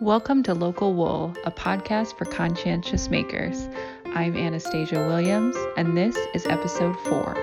Welcome to Local Wool, a podcast for conscientious makers. I'm Anastasia Williams, and this is episode four.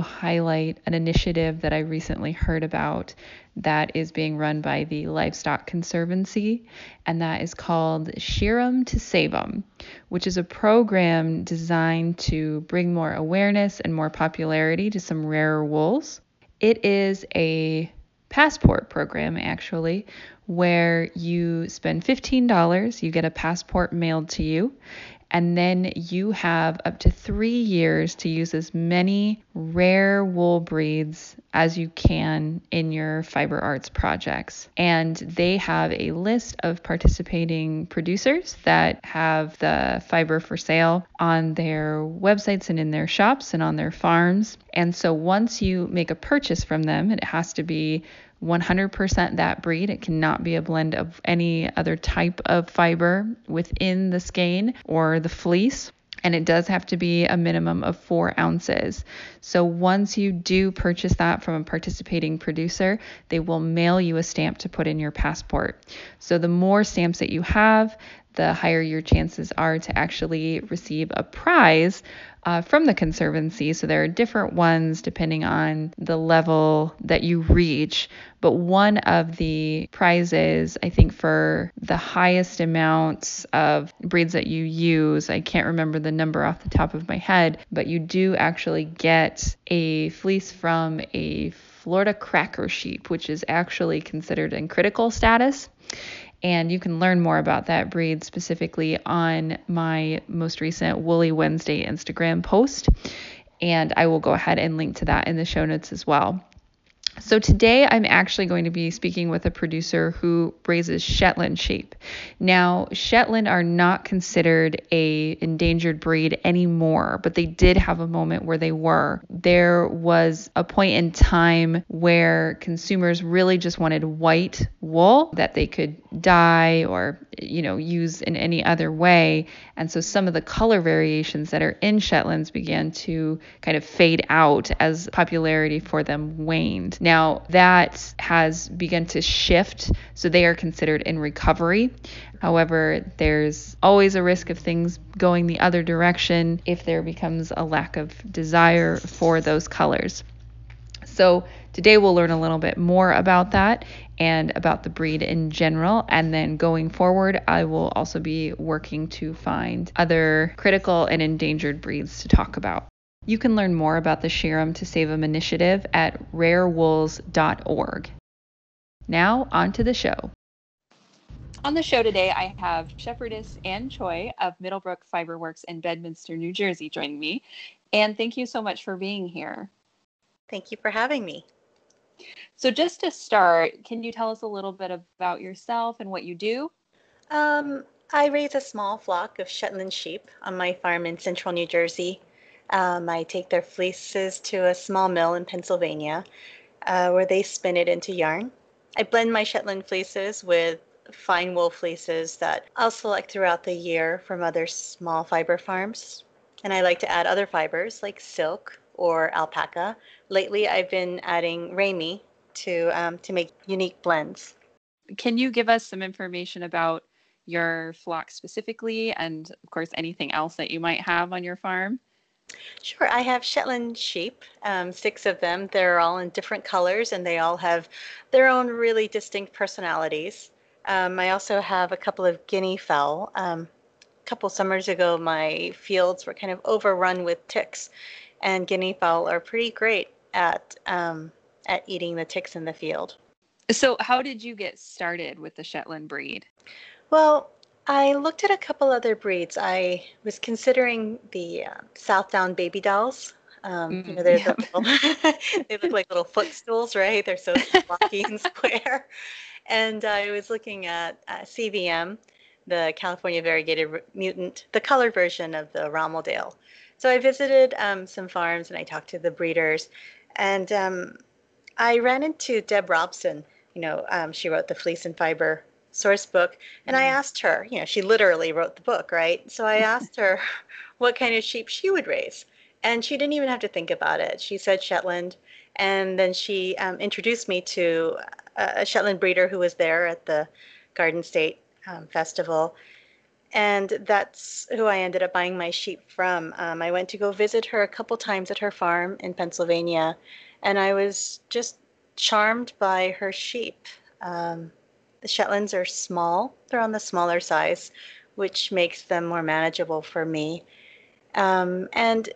Highlight an initiative that I recently heard about that is being run by the Livestock Conservancy, and that is called Shear 'em to Save 'em, which is a program designed to bring more awareness and more popularity to some rarer wools. It is a passport program, actually, where you spend $15, you get a passport mailed to you, and then you have up to three years to use as many rare wool breeds as you can in your fiber arts projects. And they have a list of participating producers that have the fiber for sale on their websites and in their shops and on their farms. And so once you make a purchase from them, it has to be 100% that breed. It cannot be a blend of any other type of fiber within the skein or the fleece. And it does have to be a minimum of four ounces. So once you do purchase that from a participating producer, they will mail you a stamp to put in your passport. So the more stamps that you have, the higher your chances are to actually receive a prize uh, from the Conservancy. So there are different ones depending on the level that you reach. But one of the prizes, I think, for the highest amounts of breeds that you use, I can't remember the number off the top of my head, but you do actually get a fleece from a Florida cracker sheep, which is actually considered in critical status. And you can learn more about that breed specifically on my most recent Woolly Wednesday Instagram post. And I will go ahead and link to that in the show notes as well. So today I'm actually going to be speaking with a producer who raises Shetland sheep. Now, Shetland are not considered a endangered breed anymore, but they did have a moment where they were. There was a point in time where consumers really just wanted white wool that they could dye or you know use in any other way. And so some of the color variations that are in shetlands began to kind of fade out as popularity for them waned. Now that has begun to shift so they are considered in recovery. However there's always a risk of things going the other direction if there becomes a lack of desire for those colors. So today we'll learn a little bit more about that and about the breed in general. And then going forward, I will also be working to find other critical and endangered breeds to talk about. You can learn more about the Shear 'em to Save Save 'em initiative at rarewools.org. Now, on to the show. On the show today, I have shepherdess Ann Choi of Middlebrook Fiberworks in Bedminster, New Jersey, joining me. And thank you so much for being here. Thank you for having me. So, just to start, can you tell us a little bit about yourself and what you do? Um, I raise a small flock of Shetland sheep on my farm in central New Jersey. Um, I take their fleeces to a small mill in Pennsylvania uh, where they spin it into yarn. I blend my Shetland fleeces with fine wool fleeces that I'll select throughout the year from other small fiber farms. And I like to add other fibers like silk or alpaca. Lately, I've been adding Ramie to um, to make unique blends. Can you give us some information about your flock specifically, and of course anything else that you might have on your farm? Sure, I have Shetland sheep, um, six of them. They're all in different colors, and they all have their own really distinct personalities. Um, I also have a couple of guinea fowl. Um, a couple summers ago, my fields were kind of overrun with ticks, and guinea fowl are pretty great at um, at eating the ticks in the field. So, how did you get started with the Shetland breed? Well, I looked at a couple other breeds. I was considering the uh, Southdown baby dolls. Um, mm, you know, they're yep. the little, they look like little footstools, right? They're so blocky and square. And I was looking at uh, CVM, the California variegated mutant, the colored version of the Romeldale. So I visited um, some farms and I talked to the breeders, and um, I ran into Deb Robson. You know, um, she wrote the Fleece and Fiber source book, and I mm. asked her. You know, she literally wrote the book, right? So I asked her what kind of sheep she would raise, and she didn't even have to think about it. She said Shetland, and then she um, introduced me to a Shetland breeder who was there at the Garden State um, Festival. And that's who I ended up buying my sheep from. Um, I went to go visit her a couple times at her farm in Pennsylvania, and I was just charmed by her sheep. Um, the Shetlands are small, they're on the smaller size, which makes them more manageable for me. Um, and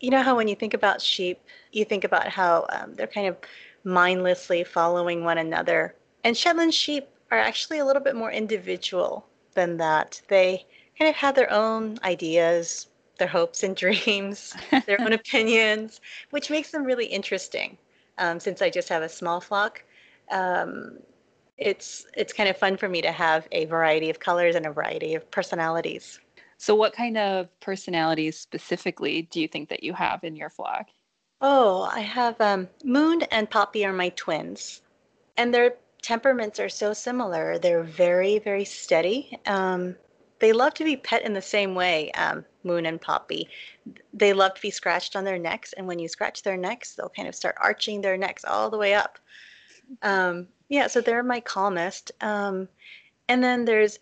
you know how when you think about sheep, you think about how um, they're kind of mindlessly following one another. And Shetland sheep are actually a little bit more individual than that. They kind of have their own ideas, their hopes and dreams, their own opinions, which makes them really interesting. Um, since I just have a small flock, um, it's it's kind of fun for me to have a variety of colors and a variety of personalities. So, what kind of personalities specifically do you think that you have in your flock? Oh, I have um, Moon and Poppy are my twins, and their temperaments are so similar. They're very, very steady. Um, they love to be pet in the same way, um, Moon and Poppy. They love to be scratched on their necks, and when you scratch their necks, they'll kind of start arching their necks all the way up. Um, yeah, so they're my calmest. Um, and then there's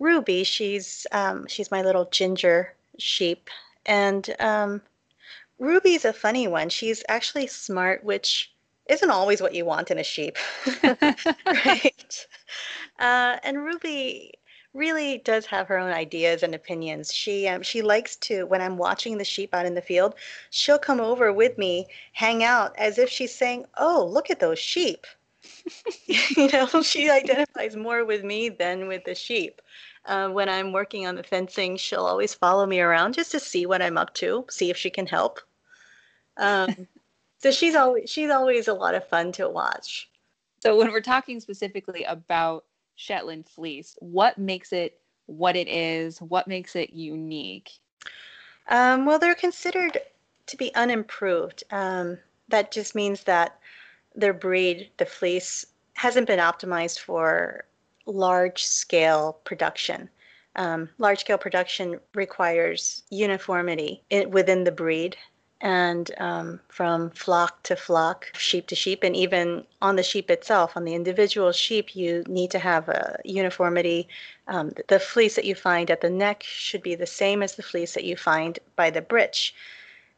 Ruby. She's um, she's my little ginger sheep, and um, Ruby's a funny one. She's actually smart, which isn't always what you want in a sheep, right? Uh, and Ruby really does have her own ideas and opinions. She um, she likes to when I'm watching the sheep out in the field, she'll come over with me, hang out as if she's saying, "Oh, look at those sheep." you know, she identifies more with me than with the sheep. Uh, when I'm working on the fencing, she'll always follow me around just to see what I'm up to, see if she can help. Um, so she's always she's always a lot of fun to watch. So when we're talking specifically about Shetland fleece, what makes it what it is? What makes it unique? Um, well, they're considered to be unimproved. Um, that just means that their breed, the fleece, hasn't been optimized for large scale production. Um, large scale production requires uniformity in, within the breed and um, from flock to flock, sheep to sheep, and even on the sheep itself, on the individual sheep, you need to have a uniformity. Um, the fleece that you find at the neck should be the same as the fleece that you find by the breech.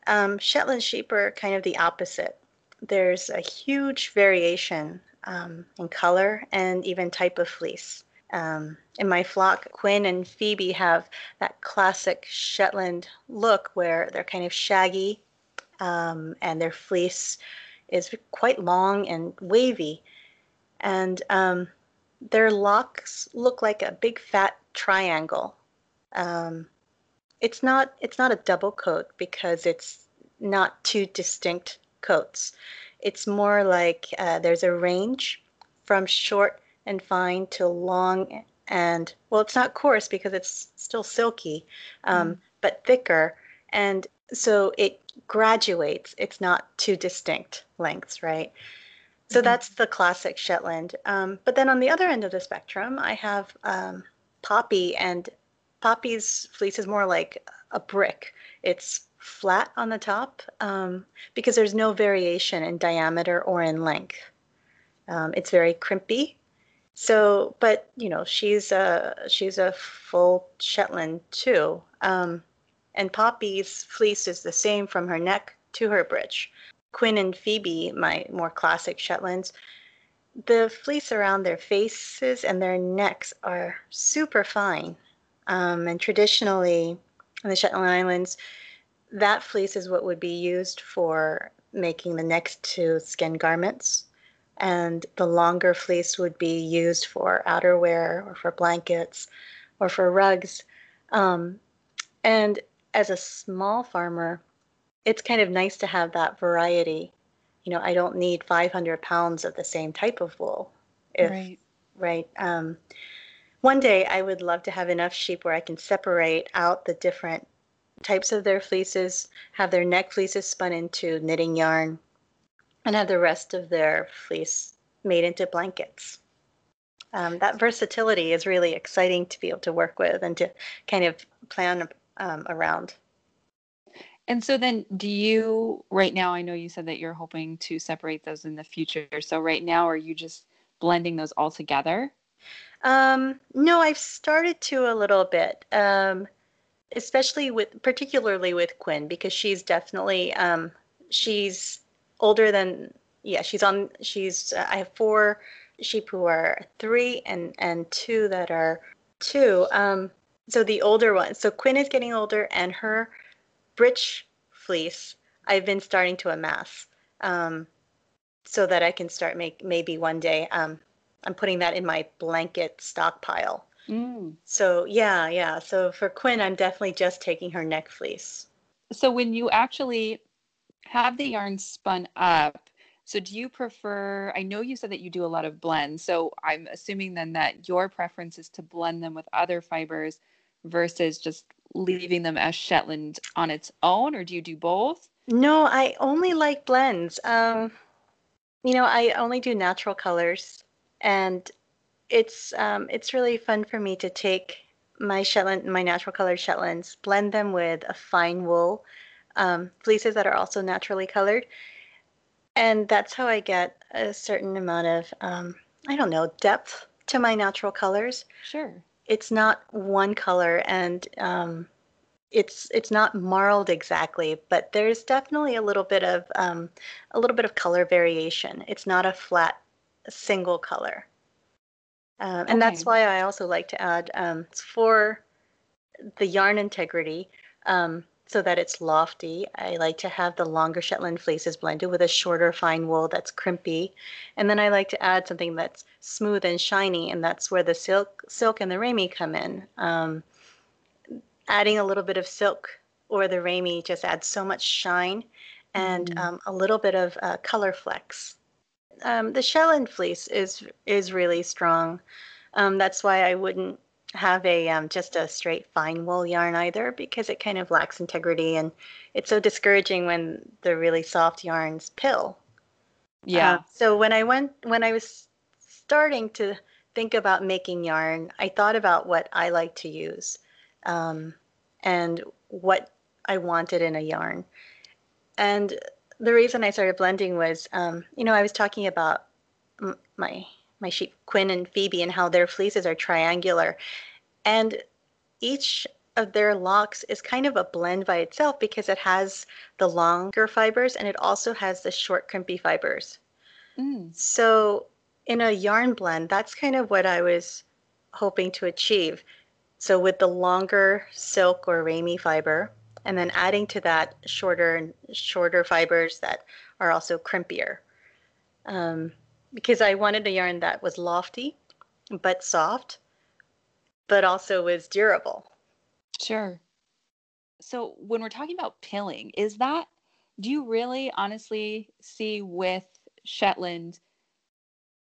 Um, Shetland sheep are kind of the opposite. There's a huge variation um, in color and even type of fleece. Um, in my flock, Quinn and Phoebe have that classic Shetland look where they're kind of shaggy um, and their fleece is quite long and wavy. And um, their locks look like a big fat triangle. Um, it's not it's not a double coat because it's not two distinct coats. It's more like uh, there's a range from short and fine to long and well, it's not coarse because it's still silky, um, mm. but thicker. And so it graduates. It's not two distinct lengths, right? So mm-hmm. that's the classic Shetland. Um, but then on the other end of the spectrum, I have um, Poppy, and Poppy's fleece is more like a brick. It's flat on the top um, because there's no variation in diameter or in length. Um, it's very crimpy. So, but you know, she's a she's a full Shetland too. Um, and Poppy's fleece is the same from her neck to her breech. Quinn and Phoebe, my more classic Shetlands, the fleece around their faces and their necks are super fine. Um, and traditionally, in the Shetland Islands, that fleece is what would be used for making the next to skin garments. And the longer fleece would be used for outerwear or for blankets or for rugs. Um, and as a small farmer, it's kind of nice to have that variety. You know, I don't need 500 pounds of the same type of wool. If, right. Right. Um, one day I would love to have enough sheep where I can separate out the different types of their fleeces, have their neck fleeces spun into knitting yarn, and have the rest of their fleece made into blankets. Um, that versatility is really exciting to be able to work with and to kind of plan um, around. And so then do you right now I know you said that you're hoping to separate those in the future. So right now are you just blending those all together? Um, no, I've started to a little bit. Um, especially with particularly with Quinn because she's definitely um, she's older than yeah she's on she's uh, I have four sheep who are three and and two that are two. Um, so the older one, so Quinn is getting older, and her britch fleece I've been starting to amass, um, so that I can start make maybe one day. Um, I'm putting that in my blanket stockpile. Mm. So yeah, yeah. So for Quinn, I'm definitely just taking her neck fleece. So when you actually have the yarn spun up, so do you prefer, I know you said that you do a lot of blends. So I'm assuming then that your preference is to blend them with other fibers versus just leaving them as Shetland on its own, or do you do both? No, I only like blends. Um, you know, I only do natural colors, and it's um, it's really fun for me to take my Shetland, my natural colored Shetlands, blend them with a fine wool um, fleeces that are also naturally colored, and that's how I get a certain amount of um, I don't know depth to my natural colors. Sure. It's not one color, and um, it's it's not marled exactly, but there's definitely a little bit of um, a little bit of color variation. It's not a flat single color, um, and okay. that's why I also like to add um, for the yarn integrity. Um, so that it's lofty. I like to have the longer Shetland fleeces blended with a shorter fine wool that's crimpy. And then I like to add something that's smooth and shiny, and that's where the silk, silk and the ramie come in. Um, adding a little bit of silk or the ramie just adds so much shine and mm. um, a little bit of uh, color flecks. Um, the Shetland fleece is is really strong. Um, that's why I wouldn't have a um, just a straight fine wool yarn either because it kind of lacks integrity and it's so discouraging when the really soft yarns pill. Yeah. Uh, so when I went when I was starting to think about making yarn, I thought about what I like to use um, and what I wanted in a yarn. And the reason I started blending was, um, you know, I was talking about m- my my sheep Quinn and Phoebe and how their fleeces are triangular. And each of their locks is kind of a blend by itself because it has the longer fibers and it also has the short crimpy fibers. Mm. So in a yarn blend, that's kind of what I was hoping to achieve. So with the longer silk or ramie fiber, and then adding to that shorter and shorter fibers that are also crimpier. Um, because I wanted a yarn that was lofty but soft, but also was durable. Sure. So when we're talking about pilling, is that do you really honestly see with Shetland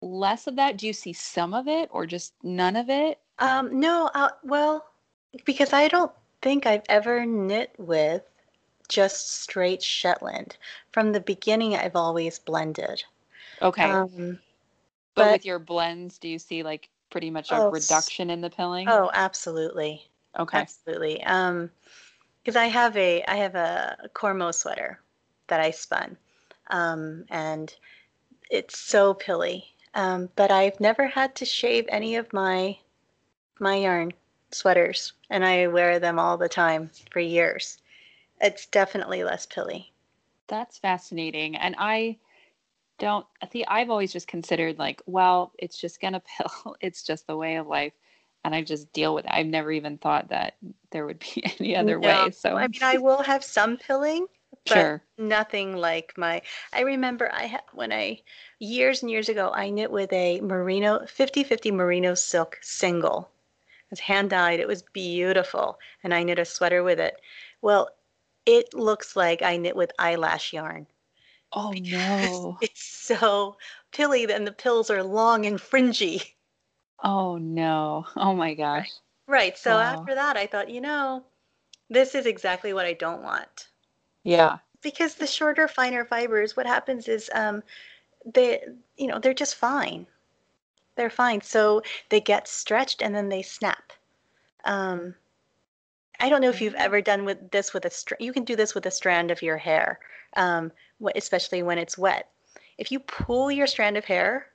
less of that? Do you see some of it or just none of it? Um, no, uh, well, because I don't think I've ever knit with just straight Shetland. From the beginning, I've always blended. Okay. Um, but, but, with your blends, do you see like pretty much a oh, reduction in the pilling? Oh, absolutely. Okay. Absolutely. Um, because I have a I have a Cormo sweater that I spun, um, and it's so pilly. Um, but I've never had to shave any of my my yarn sweaters, and I wear them all the time for years. It's definitely less pilly. That's fascinating, and I don't see i've always just considered like well it's just gonna pill it's just the way of life and i just deal with it. I've never even thought that there would be any other no, way so. I mean i will have some pilling but sure. nothing like my i remember i had when i years and years ago i knit with a merino 50 50 merino silk single. It was hand dyed it was beautiful and i knit a sweater with it. Well it looks like i knit with eyelash yarn Oh no. It's so pilly and the pills are long and fringy. Oh no. Oh my gosh. Right. So after that, I thought, you know, this is exactly what I don't want. Yeah. Because the shorter, finer fibers, what happens is um, they, you know, they're just fine. They're fine. So they get stretched and then they snap. Um, I don't know if you've ever done with this with a str- you can do this with a strand of your hair, um, especially when it's wet. If you pull your strand of hair,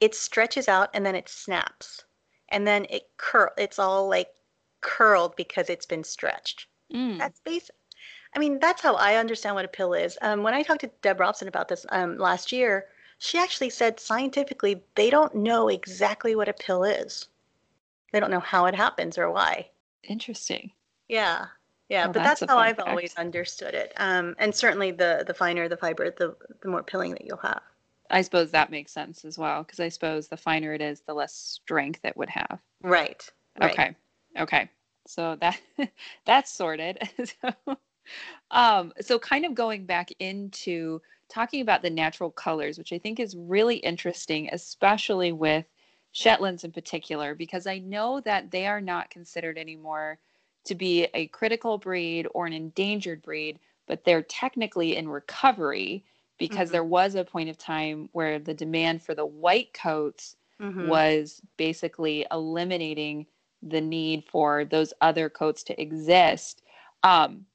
it stretches out and then it snaps, and then it curl. It's all like curled because it's been stretched. Mm. That's basic. I mean, that's how I understand what a pill is. Um, when I talked to Deb Robson about this um, last year, she actually said scientifically they don't know exactly what a pill is. They don't know how it happens or why. Interesting. Yeah. Yeah, well, but that's, that's how I've fact. always understood it. Um, and certainly the the finer the fiber, the the more pilling that you'll have. I suppose that makes sense as well, because I suppose the finer it is, the less strength it would have. Right. right. Okay. Okay. So that that's sorted. so, um, so kind of going back into talking about the natural colors, which I think is really interesting, especially with Shetlands in particular, because I know that they are not considered anymore to be a critical breed or an endangered breed, but they're technically in recovery because mm-hmm. there was a point of time where the demand for the white coats mm-hmm. was basically eliminating the need for those other coats to exist. Um,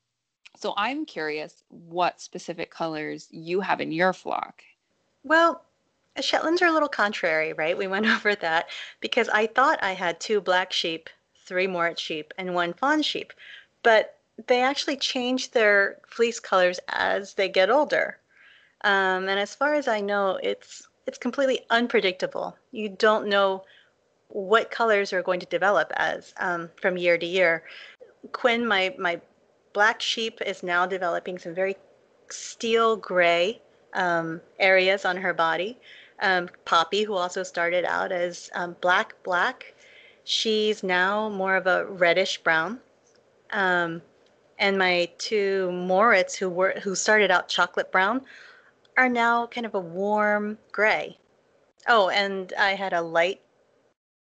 so I'm curious what specific colors you have in your flock. Well, Shetlands are a little contrary, right? We went over that because I thought I had two black sheep three moorit sheep, and one fawn sheep. But they actually change their fleece colors as they get older. Um, and as far as I know, it's it's completely unpredictable. You don't know what colors are going to develop as um, from year to year. Quinn, my my black sheep, is now developing some very steel gray um, areas on her body. Um, Poppy, who also started out as um, black black, She's now more of a reddish brown. Um, and my two moorits, who were who started out chocolate brown, are now kind of a warm gray. Oh, and I had a light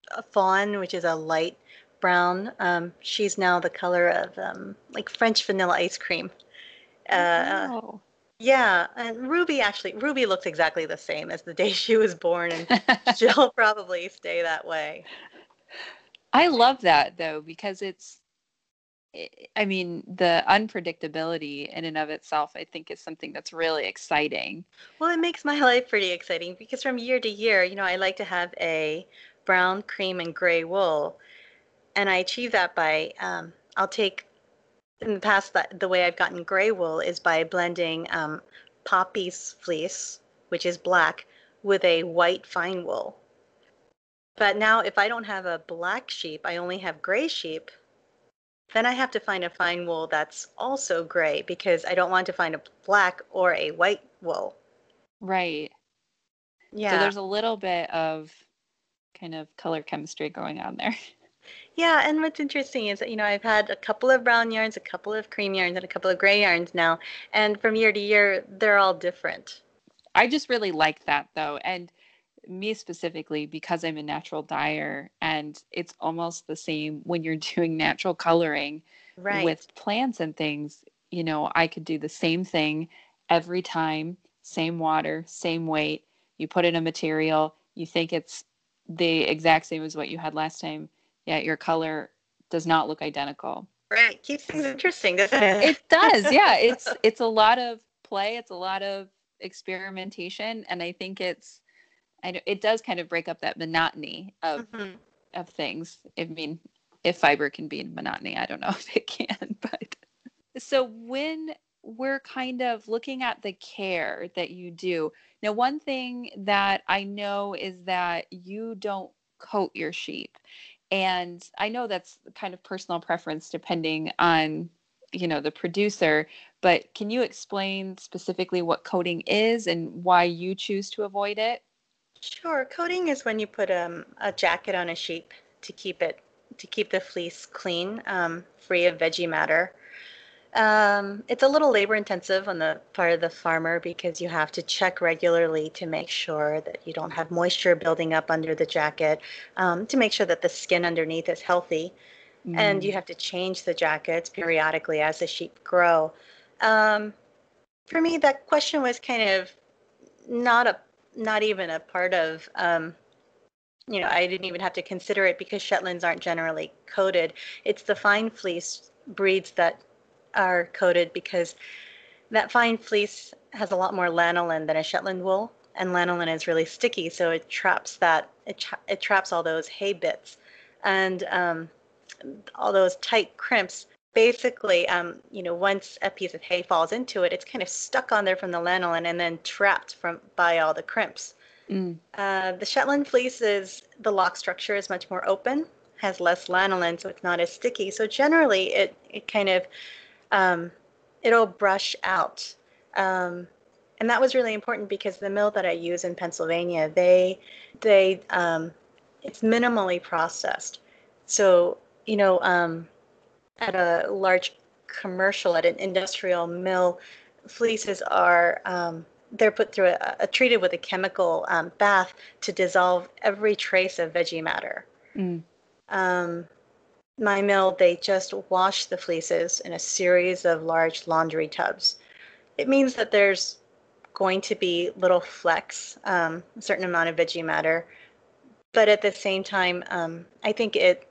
a fawn, which is a light brown. Um, she's now the color of um, like French vanilla ice cream. Uh, oh. Yeah, and Ruby actually Ruby looks exactly the same as the day she was born, and she'll probably stay that way. I love that though because it's I mean, the unpredictability in and of itself, I think, is something that's really exciting. Well, it makes my life pretty exciting because from year to year, you know, I like to have a brown, cream, and gray wool. And I achieve that by, um, I'll take, in the past, the, the way I've gotten gray wool is by blending um, Poppy's fleece, which is black, with a white fine wool. But now if I don't have a black sheep, I only have gray sheep, then I have to find a fine wool that's also gray because I don't want to find a black or a white wool. Right. Yeah. So there's a little bit of kind of color chemistry going on there. Yeah, and what's interesting is that you know I've had a couple of brown yarns, a couple of cream yarns, and a couple of gray yarns now, and from year to year they're all different. I just really like that though, and me specifically because I'm a natural dyer and it's almost the same when you're doing natural coloring right. with plants and things, you know, I could do the same thing every time, same water, same weight. You put in a material, you think it's the exact same as what you had last time, yet your color does not look identical. Right. Keeps things interesting, doesn't it? It does, yeah. It's it's a lot of play, it's a lot of experimentation, and I think it's I, it does kind of break up that monotony of mm-hmm. of things. I mean, if fiber can be monotony, I don't know if it can, but so when we're kind of looking at the care that you do. Now, one thing that I know is that you don't coat your sheep. And I know that's kind of personal preference depending on, you know, the producer, but can you explain specifically what coating is and why you choose to avoid it? Sure. Coating is when you put um, a jacket on a sheep to keep it to keep the fleece clean, um, free of veggie matter. Um, it's a little labor intensive on the part of the farmer because you have to check regularly to make sure that you don't have moisture building up under the jacket, um, to make sure that the skin underneath is healthy. Mm. And you have to change the jackets periodically as the sheep grow. Um, for me, that question was kind of not a not even a part of um, you know i didn't even have to consider it because shetlands aren't generally coated it's the fine fleece breeds that are coated because that fine fleece has a lot more lanolin than a Shetland wool, and lanolin is really sticky, so it traps that it, tra- it traps all those hay bits and um, all those tight crimps. Basically, um, you know, once a piece of hay falls into it, it's kind of stuck on there from the lanolin and then trapped from by all the crimps. Mm. Uh, the Shetland fleece is the lock structure is much more open, has less lanolin, so it's not as sticky. So generally, it it kind of um, it'll brush out. Um, and that was really important because the mill that I use in Pennsylvania, they they um, it's minimally processed. So you know, um, at a large commercial, at an industrial mill, fleeces are um, they're put through a, a, treated with a chemical um, bath to dissolve every trace of veggie matter. Mm. Um, my mill, they just wash the fleeces in a series of large laundry tubs. It means that there's going to be little flecks, um, a certain amount of veggie matter, but at the same time, um, I think it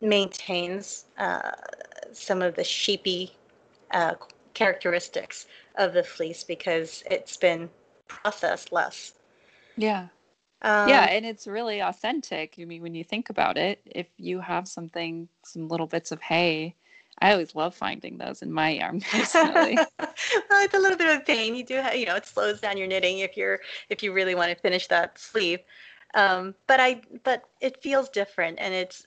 maintains uh, some of the sheepy uh, characteristics of the fleece because it's been processed less. Yeah. Um, yeah, and it's really authentic. I mean, when you think about it, if you have something, some little bits of hay, I always love finding those in my yarn personally. well, it's a little bit of a pain. You do, have, you know, it slows down your knitting if you're if you really want to finish that sleeve. Um, but I, but it feels different, and it's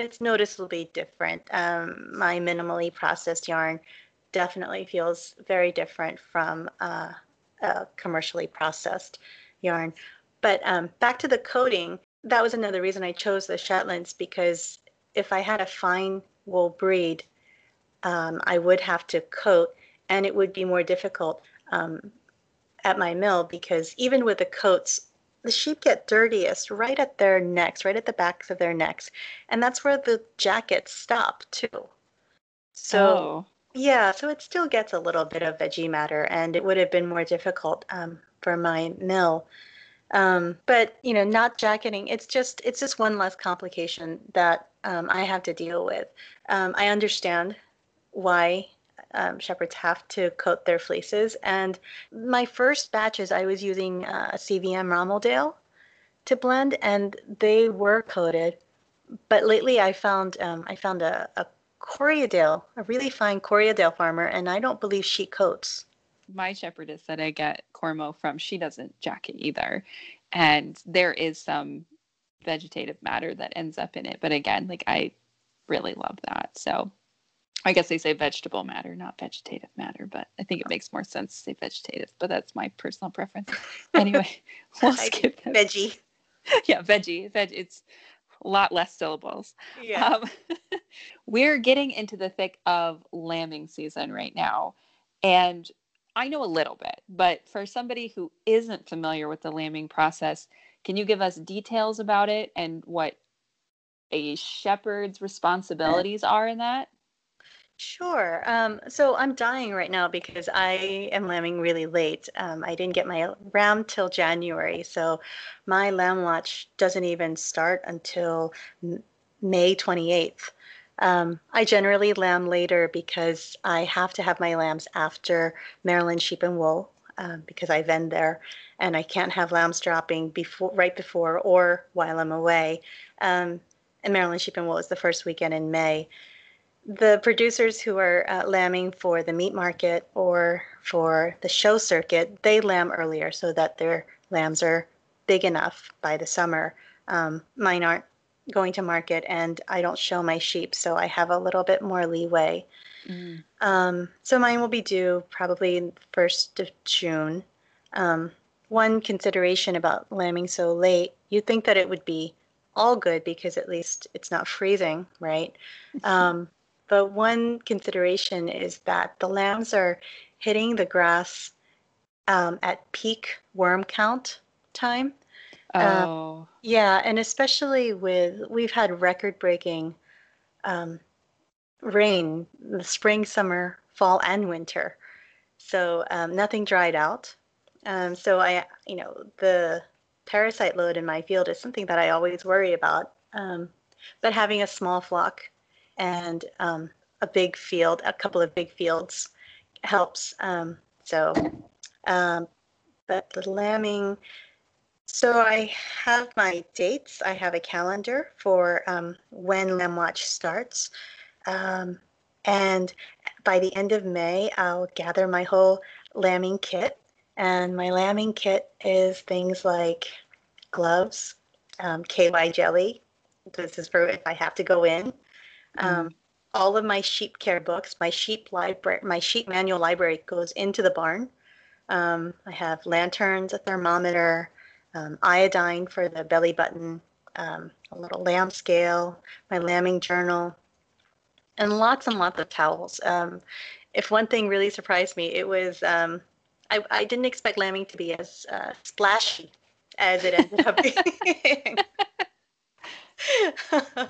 it's noticeably different. Um, my minimally processed yarn definitely feels very different from uh, a commercially processed yarn. But um, back to the coating, that was another reason I chose the Shetlands because if I had a fine wool breed, um, I would have to coat, and it would be more difficult um, at my mill because even with the coats, the sheep get dirtiest right at their necks, right at the backs of their necks, and that's where the jackets stop too. So oh. yeah, so it still gets a little bit of veggie matter, and it would have been more difficult um, for my mill. Um, but you know, not jacketing, it's just it's just one less complication that um, I have to deal with. Um, I understand why um, shepherds have to coat their fleeces, and my first batches I was using uh, a CVM Romeldale to blend, and they were coated. But lately, I found um, I found a, a Corriedale, a really fine Corriedale farmer, and I don't believe she coats my shepherdess that I get Cormo from, she doesn't jacket either. And there is some vegetative matter that ends up in it. But again, like I really love that. So I guess they say vegetable matter, not vegetative matter, but I think it makes more sense to say vegetative, but that's my personal preference. Anyway, we'll skip that. Veggie. Yeah, veggie. Veg it's a lot less syllables. Yeah. Um, we're getting into the thick of lambing season right now. And I know a little bit, but for somebody who isn't familiar with the lambing process, can you give us details about it and what a shepherd's responsibilities are in that? Sure. Um, so I'm dying right now because I am lambing really late. Um, I didn't get my ram till January, so my lamb watch doesn't even start until May 28th. Um, I generally lamb later because I have to have my lambs after Maryland Sheep and Wool um, because I vend there, and I can't have lambs dropping before, right before, or while I'm away. Um, and Maryland Sheep and Wool is the first weekend in May. The producers who are uh, lambing for the meat market or for the show circuit, they lamb earlier so that their lambs are big enough by the summer. Um, mine aren't going to market and I don't show my sheep, so I have a little bit more leeway. Mm. Um, so mine will be due probably first of June. Um, one consideration about lambing so late, you'd think that it would be all good because at least it's not freezing, right? Um, but one consideration is that the lambs are hitting the grass um, at peak worm count time. Um, oh. yeah, and especially with we've had record breaking um, rain the spring, summer, fall, and winter. So um, nothing dried out. Um, so I, you know, the parasite load in my field is something that I always worry about. Um, but having a small flock and um, a big field, a couple of big fields, helps. Um, so, um, but the lambing. So I have my dates. I have a calendar for um, when Lamb Watch starts. Um, and by the end of May, I'll gather my whole lambing kit. And my lambing kit is things like gloves, um, KY jelly. This is for if I have to go in. Um, mm. All of my sheep care books, my sheep library, my sheep manual library goes into the barn. Um, I have lanterns, a thermometer, um, iodine for the belly button, um, a little lamb scale, my lambing journal, and lots and lots of towels. Um, if one thing really surprised me, it was um, I, I, didn't expect lambing to be as uh, splashy as it ended up being.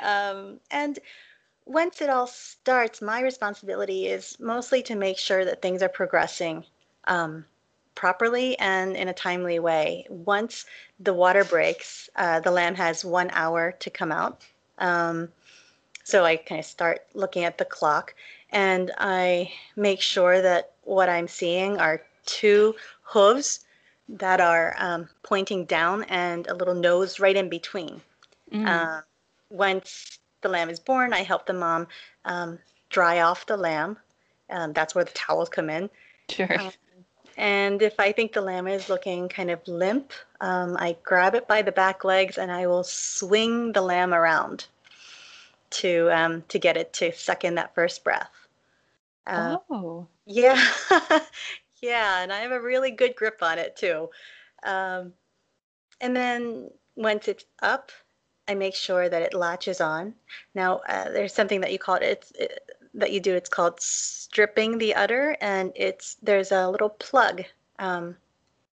um, and once it all starts, my responsibility is mostly to make sure that things are progressing um, properly and in a timely way. Once the water breaks, uh, the lamb has one hour to come out. Um, so I kind of start looking at the clock and I make sure that what I'm seeing are two hooves that are um, pointing down and a little nose right in between. Mm. Once the lamb is born, I help the mom um, dry off the lamb. Um, that's where the towels come in. Sure. Um, and if I think the lamb is looking kind of limp, um, I grab it by the back legs and I will swing the lamb around to um, to get it to suck in that first breath. Uh, oh. Yeah, yeah, and I have a really good grip on it too. Um, and then once it's up, I make sure that it latches on. Now, uh, there's something that you call it, it's, it, that you do. It's called stripping the udder, and it's there's a little plug um,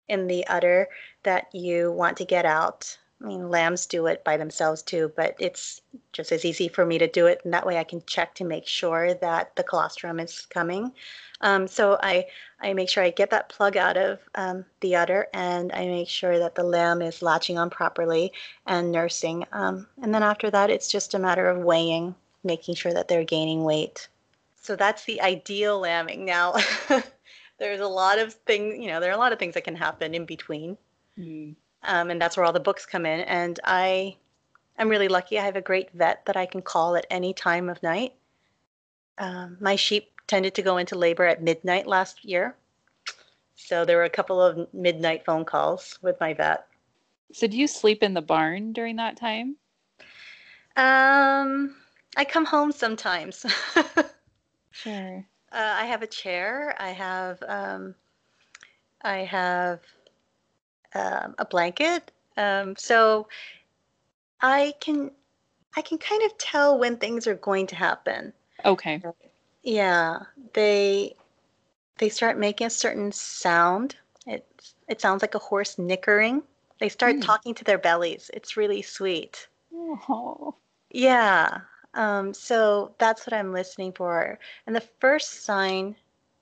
in the udder that you want to get out I mean, lambs do it by themselves too, but it's just as easy for me to do it, and that way I can check to make sure that the colostrum is coming. Um, so I I make sure I get that plug out of um, the udder, and I make sure that the lamb is latching on properly and nursing. Um, and then after that, it's just a matter of weighing, making sure that they're gaining weight. So that's the ideal lambing. Now, there's a lot of things, you know, there are a lot of things that can happen in between. Mm um, and that's where all the books come in. And I I'm really lucky. I have a great vet that I can call at any time of night. Um, my sheep tended to go into labor at midnight last year, so there were a couple of midnight phone calls with my vet. So, do you sleep in the barn during that time? Um, I come home sometimes. sure. Uh, I have a chair. I have um, I have um, a blanket. Um, so I can I can kind of tell when things are going to happen. Okay. Yeah, they they start making a certain sound. It it sounds like a horse nickering. They start mm. talking to their bellies. It's really sweet. Oh. Yeah. Um, so that's what I'm listening for. And the first sign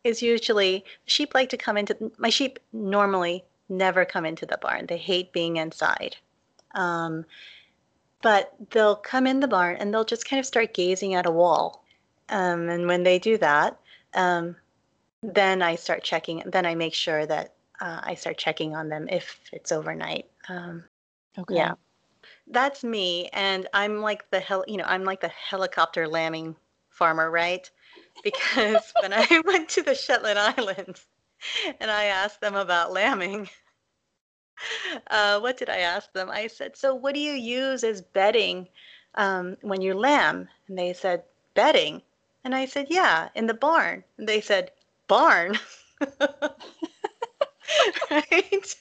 is usually sheep like to come into my sheep normally never come into the barn. They hate being inside. Um, but they'll come in the barn and they'll just kind of start gazing at a wall. Um, and when they do that, um, then I start checking. Then I make sure that uh, I start checking on them if it's overnight. Um, okay. Yeah, that's me, and I'm like the hell. You know, I'm like the helicopter lambing farmer, right? Because when I went to the Shetland Islands, and I asked them about lambing. Uh, what did I ask them? I said, "So, what do you use as bedding um, when you lamb?" And they said, "Bedding." And I said, "Yeah, in the barn." And they said, "Barn." right?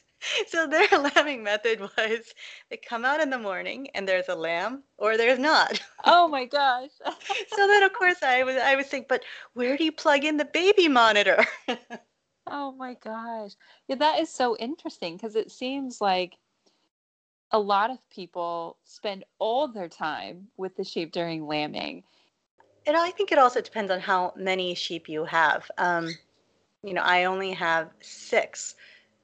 so their lambing method was they come out in the morning and there's a lamb or there's not. Oh my gosh. so then of course I was I was thinking, but where do you plug in the baby monitor? Oh my gosh. Yeah, that is so interesting because it seems like a lot of people spend all their time with the sheep during lambing. And I think it also depends on how many sheep you have. Um, you know, I only have six.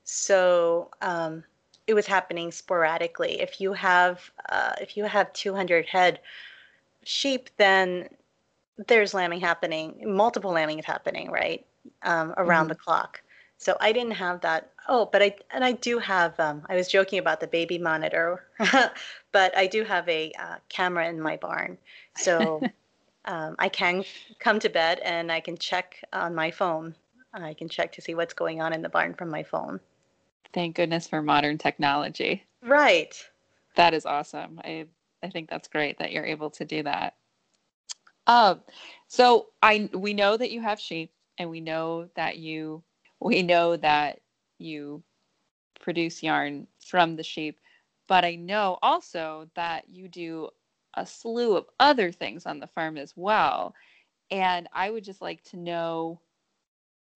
So um, it was happening sporadically. If you have uh, if you have 200 head sheep, then there's lambing happening, multiple lambing is happening, right, um, around mm-hmm. the clock. So I didn't have that. Oh, but I and I do have. Um, I was joking about the baby monitor, but I do have a uh, camera in my barn, so um, I can come to bed and I can check on my phone. I can check to see what's going on in the barn from my phone. Thank goodness for modern technology. Right. That is awesome. I I think that's great that you're able to do that. Um, so I we know that you have sheep, and we know that you we know that you produce yarn from the sheep, but I know also that you do a slew of other things on the farm as well. And I would just like to know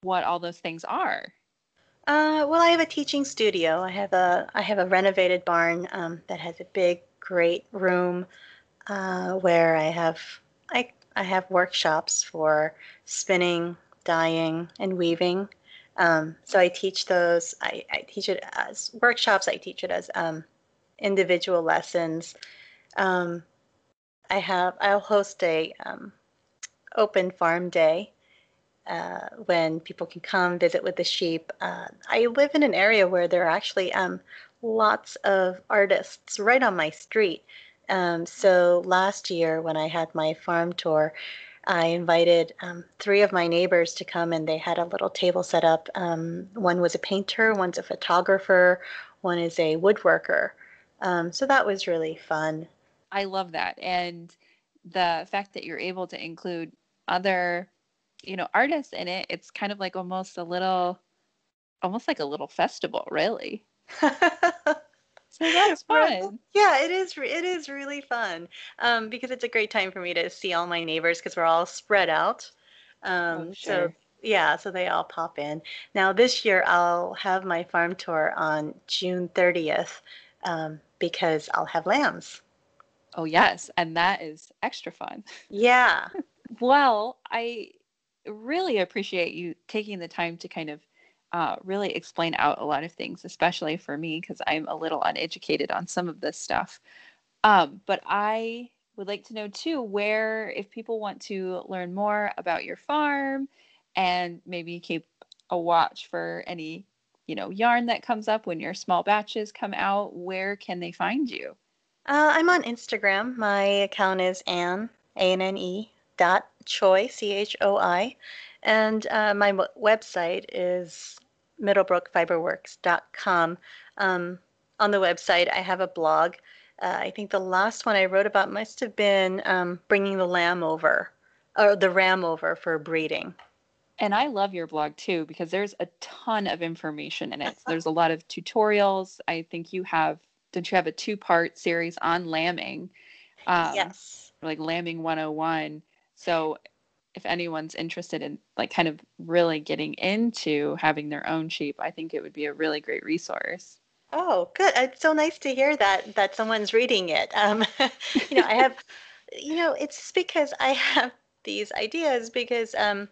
what all those things are. Uh, well, I have a teaching studio. I have a I have a renovated barn um, that has a big, great room uh, where I have I I have workshops for spinning, dyeing, and weaving. Um, so I teach those. I, I, teach it as workshops. I teach it as um, individual lessons. Um, I have. I'll host a um, open farm day uh, when people can come visit with the sheep. Uh, I live in an area where there are actually um, lots of artists right on my street. So last year, when I had my farm tour, I invited um, three of my neighbors to come, and they had a little table set up. Um, one was a painter, one's a photographer, one is a woodworker. Um, so that was really fun. I love that. And the fact that you're able to include other, you know, artists in it, it's kind of like almost a little, almost like a little festival, really. So that's fun. Yeah, it is. It is really fun um, because it's a great time for me to see all my neighbors because we're all spread out. Um, oh, sure. So yeah, so they all pop in. Now this year I'll have my farm tour on June 30th um, because I'll have lambs. Oh yes, and that is extra fun. Yeah. well, I really appreciate you taking the time to kind of uh, really explain out a lot of things, especially for me because I'm a little uneducated on some of this stuff. Um, but I would like to know too where, if people want to learn more about your farm and maybe keep a watch for any, you know, yarn that comes up when your small batches come out, where can they find you? Uh, I'm on Instagram. My account is Anne, A N N E, dot Choi, C H O I. And uh, my website is middlebrookfiberworks.com. Um, on the website, I have a blog. Uh, I think the last one I wrote about must have been um, bringing the lamb over, or the ram over for breeding. And I love your blog too because there's a ton of information in it. There's a lot of tutorials. I think you have, don't you have a two part series on lambing? Um, yes. Like Lambing 101. So if anyone's interested in like kind of really getting into having their own sheep, I think it would be a really great resource. Oh, good. It's so nice to hear that that someone's reading it. Um, you know, I have, you know, it's because I have these ideas because, um,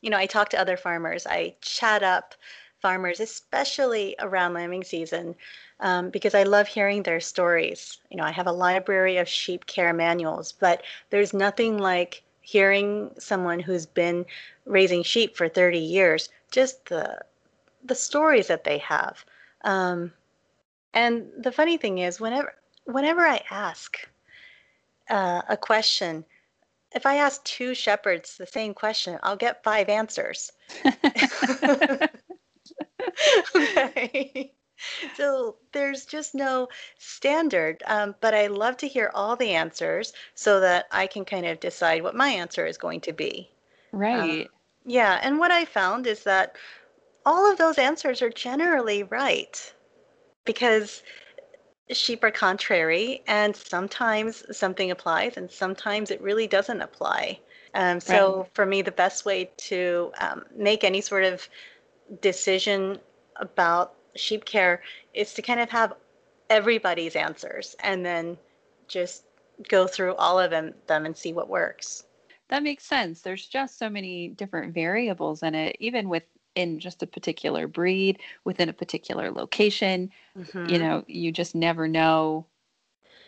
you know, I talk to other farmers. I chat up farmers, especially around lambing season, um, because I love hearing their stories. You know, I have a library of sheep care manuals, but there's nothing like hearing someone who's been raising sheep for 30 years, just the the stories that they have. Um, and the funny thing is, whenever whenever I ask uh, a question, if I ask two shepherds the same question, I'll get five answers. okay so there's just no standard. Um, but I love to hear all the answers so that I can kind of decide what my answer is going to be. Right. Um, yeah. And what I found is that all of those answers are generally right. because sheep are contrary and sometimes something applies and sometimes it really doesn't apply. Um, so right. for me, the best way to um, make any sort of decision about sheep care is to kind of have everybody's answers and then just go through all of them, them and see what works. That makes sense. There's just so many different variables in it, even within just a particular breed, within a particular location. Mm-hmm. You know, you just never know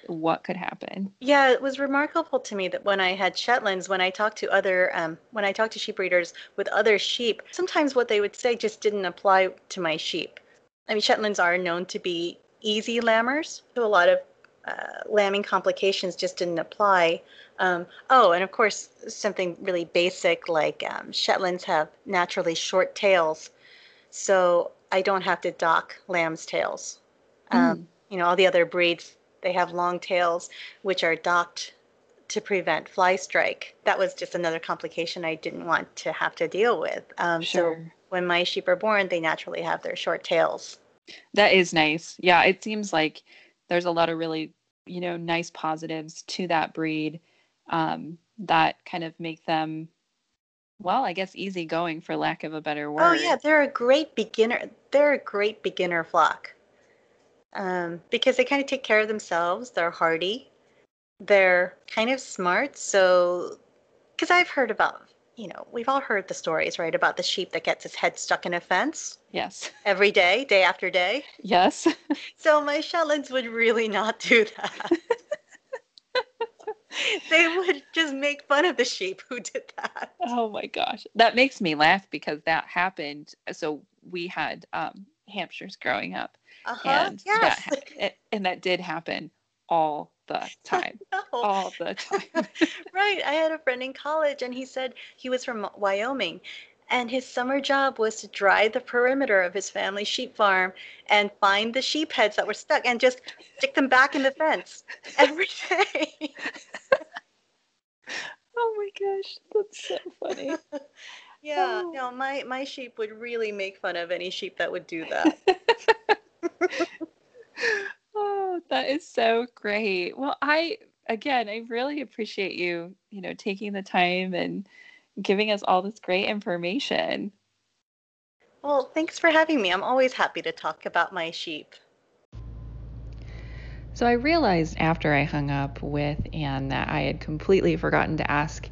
what could happen. Yeah, it was remarkable to me that when I had Shetlands, when I talked to other, um, when I talked to sheep breeders with other sheep, sometimes what they would say just didn't apply to my sheep. I mean, Shetlands are known to be easy lambers, so a lot of uh, lambing complications just didn't apply. Um, oh, and of course, something really basic like um, Shetlands have naturally short tails, so I don't have to dock lamb's tails. Um, mm. You know, all the other breeds they have long tails, which are docked to prevent fly strike. That was just another complication I didn't want to have to deal with. Um, sure. So when my sheep are born, they naturally have their short tails. That is nice. Yeah, it seems like there's a lot of really, you know, nice positives to that breed um, that kind of make them, well, I guess easy going for lack of a better word. Oh yeah, they're a great beginner. They're a great beginner flock um, because they kind of take care of themselves. They're hardy. They're kind of smart. So, because I've heard about, you know, we've all heard the stories, right, about the sheep that gets its head stuck in a fence. Yes. Every day, day after day. Yes. so my Shetlands would really not do that. they would just make fun of the sheep who did that. Oh my gosh. That makes me laugh because that happened. So we had um, Hampshires growing up uh-huh. And yes. that and that did happen all the time. all the time. right. I had a friend in college and he said he was from Wyoming and his summer job was to drive the perimeter of his family sheep farm and find the sheep heads that were stuck and just stick them back in the fence every day. oh my gosh, that's so funny. yeah, oh. no, my my sheep would really make fun of any sheep that would do that. Oh, that is so great. Well, I again, I really appreciate you, you know, taking the time and giving us all this great information. Well, thanks for having me. I'm always happy to talk about my sheep. So I realized after I hung up with Anne that I had completely forgotten to ask,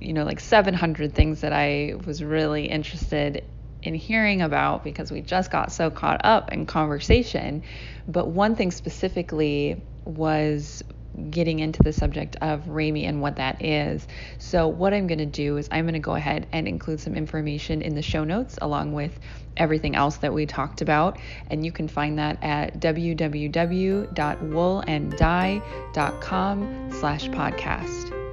you know, like 700 things that I was really interested in hearing about because we just got so caught up in conversation. But one thing specifically was getting into the subject of Ramie and what that is. So, what I'm going to do is I'm going to go ahead and include some information in the show notes along with everything else that we talked about. And you can find that at www.woolanddye.com slash podcast.